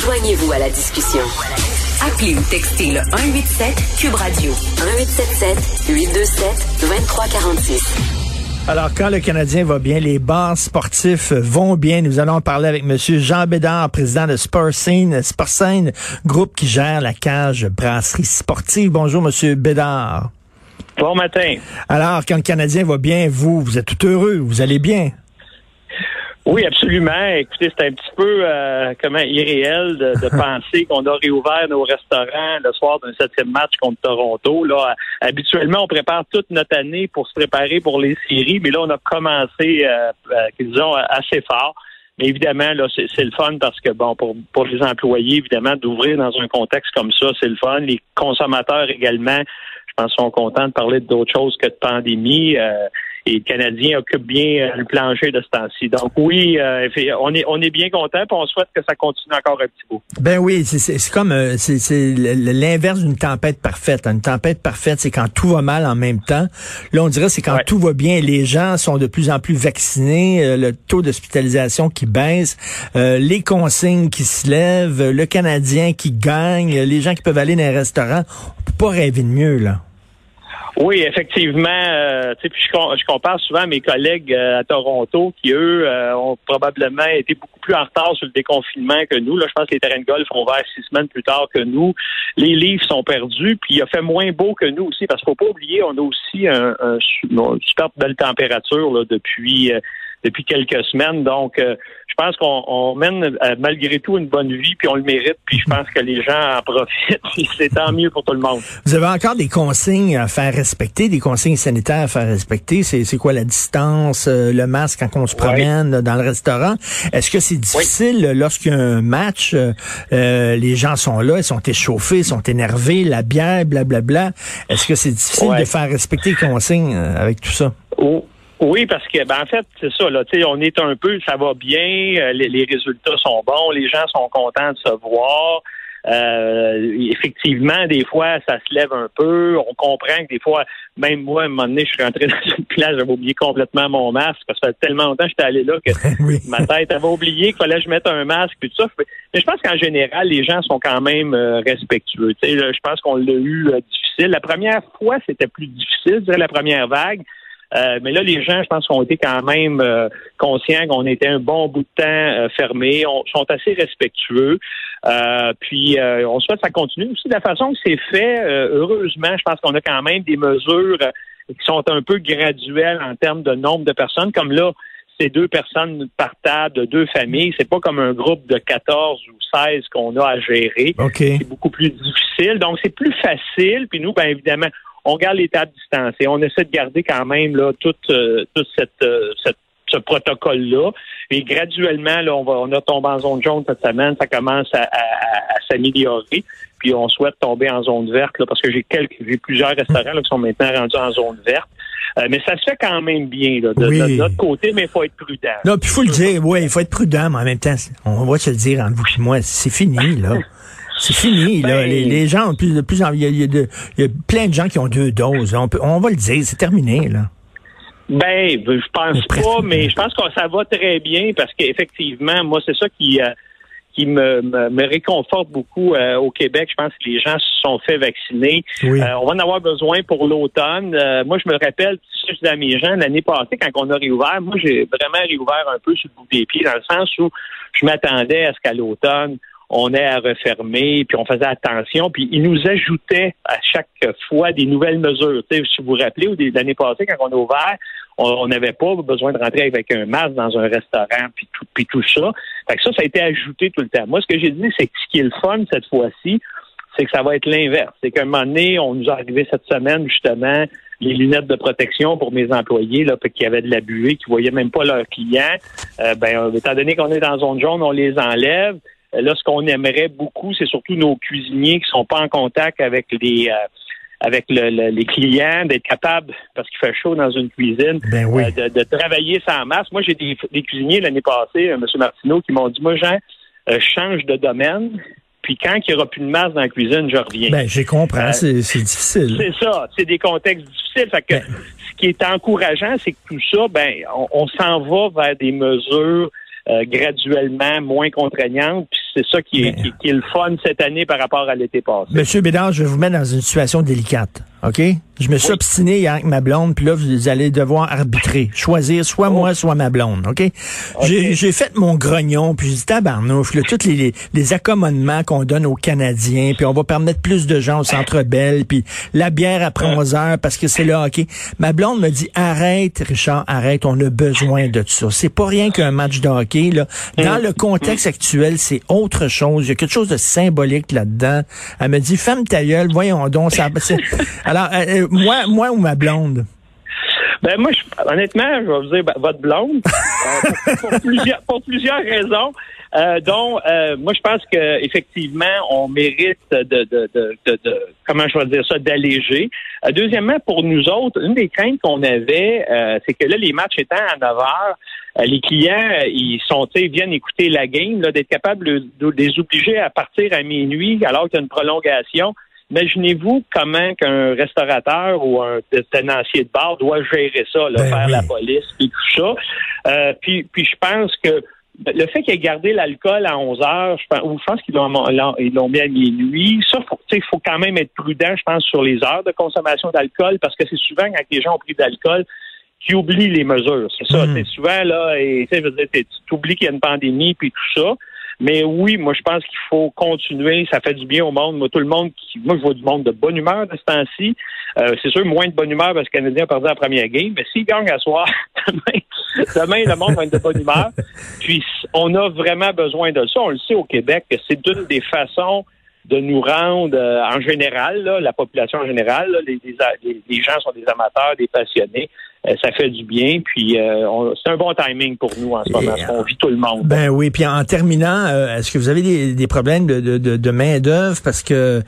Joignez-vous à la discussion. Appelez ou textez le 187 Cube Radio 1877 827 2346. Alors, quand le Canadien va bien, les bars sportifs vont bien. Nous allons parler avec M. Jean Bédard, président de Sportscene, Sportscene, groupe qui gère la cage brasserie sportive. Bonjour, M. Bédard. Bon matin. Alors, quand le Canadien va bien, vous, vous êtes tout heureux, vous allez bien? Oui, absolument. Écoutez, c'est un petit peu euh, comment irréel de, de penser qu'on a réouvert nos restaurants le soir d'un septième match contre Toronto. Là, habituellement, on prépare toute notre année pour se préparer pour les séries, mais là, on a commencé, euh, euh, disons, assez fort. Mais évidemment, là, c'est le fun parce que bon, pour, pour les employés, évidemment, d'ouvrir dans un contexte comme ça, c'est le fun. Les consommateurs également, je pense, sont contents de parler d'autres choses que de pandémie. Euh, et le Canadien occupe bien euh, le plancher de ce temps-ci. Donc oui, euh, on est on est bien content, et on souhaite que ça continue encore un petit peu. Ben oui, c'est comme euh, c'est l'inverse d'une tempête parfaite. Une tempête parfaite, c'est quand tout va mal en même temps. Là, on dirait c'est quand tout va bien. Les gens sont de plus en plus vaccinés, le taux d'hospitalisation qui baisse, les consignes qui se lèvent, le Canadien qui gagne, les gens qui peuvent aller dans les restaurants. On peut pas rêver de mieux là. Oui, effectivement. Euh, puis je, je, compare souvent à mes collègues euh, à Toronto qui, eux, euh, ont probablement été beaucoup plus en retard sur le déconfinement que nous. Là, je pense que les terrains de golf ont ouvert six semaines plus tard que nous. Les livres sont perdus, puis il a fait moins beau que nous aussi, parce qu'il faut pas oublier, on a aussi un, un, une super belle température là, depuis euh, depuis quelques semaines. Donc, euh, je pense qu'on mène euh, malgré tout une bonne vie, puis on le mérite, puis je pense que les gens en profitent, puis c'est tant mieux pour tout le monde. Vous avez encore des consignes à faire respecter, des consignes sanitaires à faire respecter? C'est quoi la distance, euh, le masque quand on se promène dans le restaurant? Est-ce que c'est difficile lorsqu'il y a un match, les gens sont là, ils sont échauffés, ils sont énervés, la bière, blablabla. Est-ce que c'est difficile de faire respecter les consignes avec tout ça? Oh. Oui, parce que ben en fait, c'est ça, là, on est un peu, ça va bien, euh, les, résultats sont bons, les gens sont contents de se voir. Euh, effectivement, des fois, ça se lève un peu. On comprend que des fois, même moi, à un moment donné, je suis rentré dans une place, j'avais oublié complètement mon masque parce que ça fait tellement longtemps que j'étais allé là que ma tête avait oublié qu'il fallait que je mette un masque et tout ça. Mais je pense qu'en général, les gens sont quand même euh, respectueux. je pense qu'on l'a eu difficile. La première fois, c'était plus difficile, je dirais, la première vague. Euh, mais là, les gens, je pense, ont été quand même euh, conscients qu'on était un bon bout de temps euh, fermés, on, sont assez respectueux. puis, on souhaite que ça continue aussi de la façon que c'est fait. heureusement, je pense qu'on a quand même des mesures qui sont un peu graduelles en termes de nombre de personnes, comme là, c'est deux personnes par table de deux familles. C'est pas comme un groupe de 14 ou 16 qu'on a à gérer. C'est beaucoup plus difficile. Donc, c'est plus facile. Puis nous, bien évidemment, on garde les tables distancées. On essaie de garder quand même là toute, euh, toute cette, euh, cette ce protocole-là. Et graduellement, là, on va, on a tombé en zone jaune cette semaine. Ça commence à, à, s'améliorer. Puis on souhaite tomber en zone verte là, parce que j'ai quelques, j'ai plusieurs restaurants là, qui sont maintenant rendus en zone verte. Euh, mais ça se fait quand même bien là, de, notre côté, mais il faut être prudent. Non, puis il faut le dire, oui, il faut être prudent, mais en même temps, on va se le dire entre vous et moi, c'est fini, là. C'est fini, là. Ben, les, gens ont plus de plus Il y, a, plein de gens qui ont deux doses. On, peut, on va le dire, c'est terminé, là. Ben, je pense pas, mais je pense que ça va très bien parce qu'effectivement, moi, c'est ça qui euh, qui me, me, réconforte beaucoup euh, au Québec. Je pense que les gens se sont fait vacciner. Euh, on va en avoir besoin pour l'automne. moi, je me rappelle, je disais à mes gens, l'année passée, quand on a réouvert, moi, j'ai vraiment réouvert un peu sur le bout des pieds, dans le sens où je m'attendais à ce qu'à l'automne, on est à refermer, puis on faisait attention, puis ils nous ajoutaient à chaque fois des nouvelles mesures. si vous vous rappelez, l'année passée, quand on a ouvert, on n'avait pas besoin de rentrer avec un masque dans un restaurant, puis tout, tout ça. Fait que ça, ça a été ajouté tout le temps. Moi, ce que j'ai dit, c'est que ce qui est le fun cette fois-ci, c'est que ça va être l'inverse. C'est qu'à un moment donné, on nous est arrivé cette semaine, justement, les lunettes de protection pour mes employés là, qui avaient de la buée, qui voyaient même pas leurs clients. Euh, ben, étant donné qu'on est dans zone jaune, on les enlève. Là, ce qu'on aimerait beaucoup, c'est surtout nos cuisiniers qui sont pas en contact avec les avec les clients, d'être capable, parce qu'il fait chaud dans une cuisine, ben oui. de, travailler sans masse. Moi, j'ai des, cuisiniers l'année passée, M. Martineau, qui m'ont dit, moi, Jean, je change de domaine, puis quand il n'y aura plus de masse dans la cuisine, je reviens. Ben, j'ai compris. Euh, c'est difficile. C'est ça. C'est des contextes difficiles. Fait que ben. ce qui est encourageant, c'est que tout ça, ben, on, s'en va vers des mesures euh, graduellement moins contraignantes. Puis c'est ça qui est, qui, qui est, le fun cette année par rapport à l'été passé. Monsieur Bédard, je vais vous mettre dans une situation délicate. OK? Je me suis obstiné hier avec ma blonde, puis là, vous allez devoir arbitrer, choisir soit moi, oh. soit ma blonde, OK? J'ai fait mon grognon, puis j'ai dit, tabarnouche, là, tous les, les, accommodements qu'on donne aux Canadiens, puis on va permettre plus de gens au Centre Bell, puis la bière après 11 heures, parce que c'est là, OK? Ma blonde me dit, arrête, Richard, arrête, on a besoin de ça. C'est pas rien qu'un match de hockey, là. Dans le contexte actuel, c'est autre chose. Il y a quelque chose de symbolique là-dedans. Elle me dit, femme ta gueule, voyons donc, ça... Alors, euh, euh, moi, moi ou ma blonde? Ben moi, honnêtement, je vais vous dire ben, votre blonde euh, pour, plusieurs, pour, plusieurs, raisons. Euh, dont moi je pense que effectivement on mérite de, de, de, de, comment je vais dire ça d'alléger. deuxièmement, pour nous autres, une des craintes qu'on avait, c'est que là les matchs étant à 9 heures, les clients ils sont ils viennent écouter la game, d'être capable de, les obliger à partir à minuit alors qu'il y a une prolongation. Imaginez-vous comment qu'un restaurateur ou un tenancier de bar doit gérer ça, là, ben faire la police et tout ça. Euh, puis, puis je pense que le fait qu'il ait gardé l'alcool à 11 heures, je pense, ou je pense qu'ils l'ont, mis à minuit. Ça, il faut quand même être prudent, je pense, sur les heures de consommation d'alcool, parce que c'est souvent quand les gens ont pris d'alcool qui oublient les mesures. C'est ça. C'est mm. souvent là, et tu oublies qu'il y a une pandémie puis tout ça. Mais oui, moi, je pense qu'il faut continuer. Ça fait du bien au monde. Moi, tout le monde qui, moi, je vois du monde de bonne humeur de ce temps-ci. Euh, c'est sûr, moins de bonne humeur parce que le Canadien a perdu la première game. Mais s'il gagne à soir, demain, demain, le monde va être de bonne humeur. Puis, on a vraiment besoin de ça. On le sait au Québec que c'est une des façons de nous rendre, euh, en général, la population en général, les, les, gens sont des amateurs, des passionnés. Euh, ça fait du bien, puis euh, c'est un bon timing pour nous en ce moment, parce qu'on vit tout le monde. Ben oui, puis en terminant, est-ce que vous avez des, des problèmes de, de, de, main d'œuvre parce que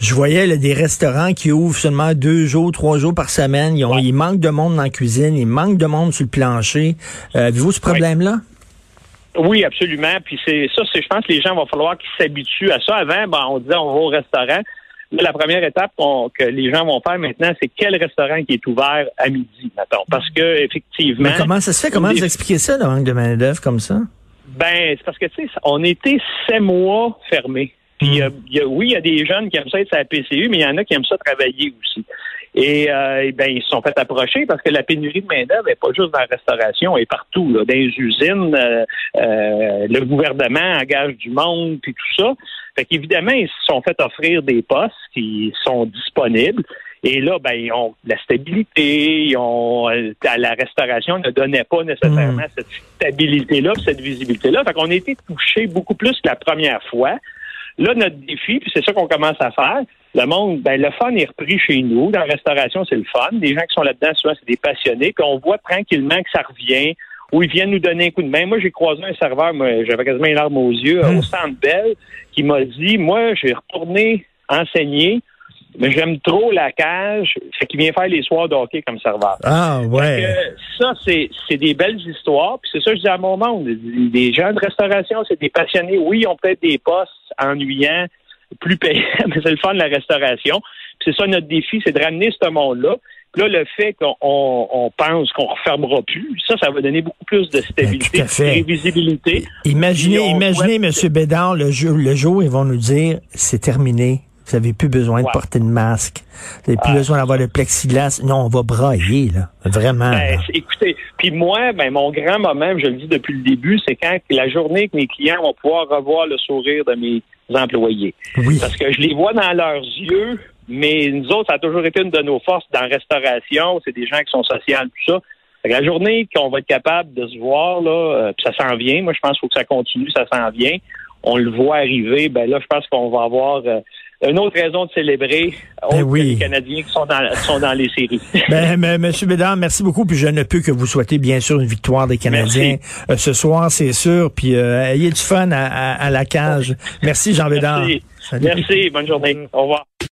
je voyais là, des restaurants qui ouvrent seulement deux jours, trois jours par semaine. Ils ont, il manque de monde dans la cuisine, il manque de monde sur le plancher. Avez-vous ce problème-là? Oui, absolument. Puis c'est ça, c'est je pense que les gens vont falloir qu'ils s'habituent à ça. Avant, ben, on disait on va au restaurant. la première étape que les gens vont faire maintenant, c'est quel restaurant qui est ouvert à midi, maintenant. Parce que effectivement. Mais comment ça se fait? Comment vous expliquez ça, le manque de main d'œuvre comme ça? Ben, c'est parce que tu sais, on était sept mois fermés. Puis hmm. oui, il y a des jeunes qui aiment ça être à la PCU, mais il y en a qui aiment ça travailler aussi. Et, euh, ben, ils se sont fait approcher parce que la pénurie de main-d'œuvre n'est pas juste dans la restauration, elle est partout. Là, dans les usines, euh, euh, le gouvernement engage du monde, puis tout ça. Fait qu'évidemment, ils se sont fait offrir des postes qui sont disponibles. Et là, ben, ils ont la stabilité, ils ont la restauration ne donnait pas nécessairement hmm. cette stabilité-là, cette visibilité-là. Fait qu'on a été touché beaucoup plus que la première fois. Là, notre défi, puis c'est ça qu'on commence à faire, le monde, ben, le fun est repris chez nous. Dans la restauration, c'est le fun. Les gens qui sont là-dedans, souvent, c'est des passionnés. Puis on voit tranquillement que ça revient, où ils viennent nous donner un coup de main. Moi, j'ai croisé un serveur, moi, j'avais quasiment une larme aux yeux, au hum. Centre Bell, qui m'a dit, moi, je vais retourner enseigner, mais j'aime trop la cage, fait qu'il vient faire les soirs de hockey comme serveur. Ah, ouais. ça, c'est, c'est des belles histoires. Puis c'est ça que je dis à mon monde. Les gens de restauration, c'est des passionnés. Oui, ils ont peut-être des postes ennuyants, plus payant, mais c'est le fun de la restauration. C'est ça notre défi, c'est de ramener ce monde-là. Là, le fait qu'on pense qu'on ne refermera plus, ça, ça va donner beaucoup plus de stabilité, ben, de prévisibilité. Imaginez, imaginez, M. Bédard, le jour, le jour, ils vont nous dire, c'est terminé. Vous n'avez plus besoin de porter de masque. Vous n'avez plus besoin d'avoir le plexiglas. Non, on va brailler, là. Vraiment. Ben, écoutez, puis moi, ben, mon grand moment, je le dis depuis le début, c'est quand la journée que mes clients vont pouvoir revoir le sourire de mes employés. Parce que je les vois dans leurs yeux, mais nous autres, ça a toujours été une de nos forces dans la restauration. C'est des gens qui sont sociaux, tout ça. La journée qu'on va être capable de se voir, là, euh, puis ça s'en vient. Moi, je pense qu'il faut que ça continue, ça s'en vient. On le voit arriver. Ben là, je pense qu'on va avoir euh, une autre raison de célébrer ben oui. les Canadiens qui sont dans, sont dans les séries. ben, mais, Monsieur Bédard, merci beaucoup. Puis je ne peux que vous souhaiter bien sûr une victoire des Canadiens euh, ce soir, c'est sûr. Puis euh, ayez du fun à, à, la cage. Merci Jean Bédard. Merci. Merci. Bonne journée. Au revoir.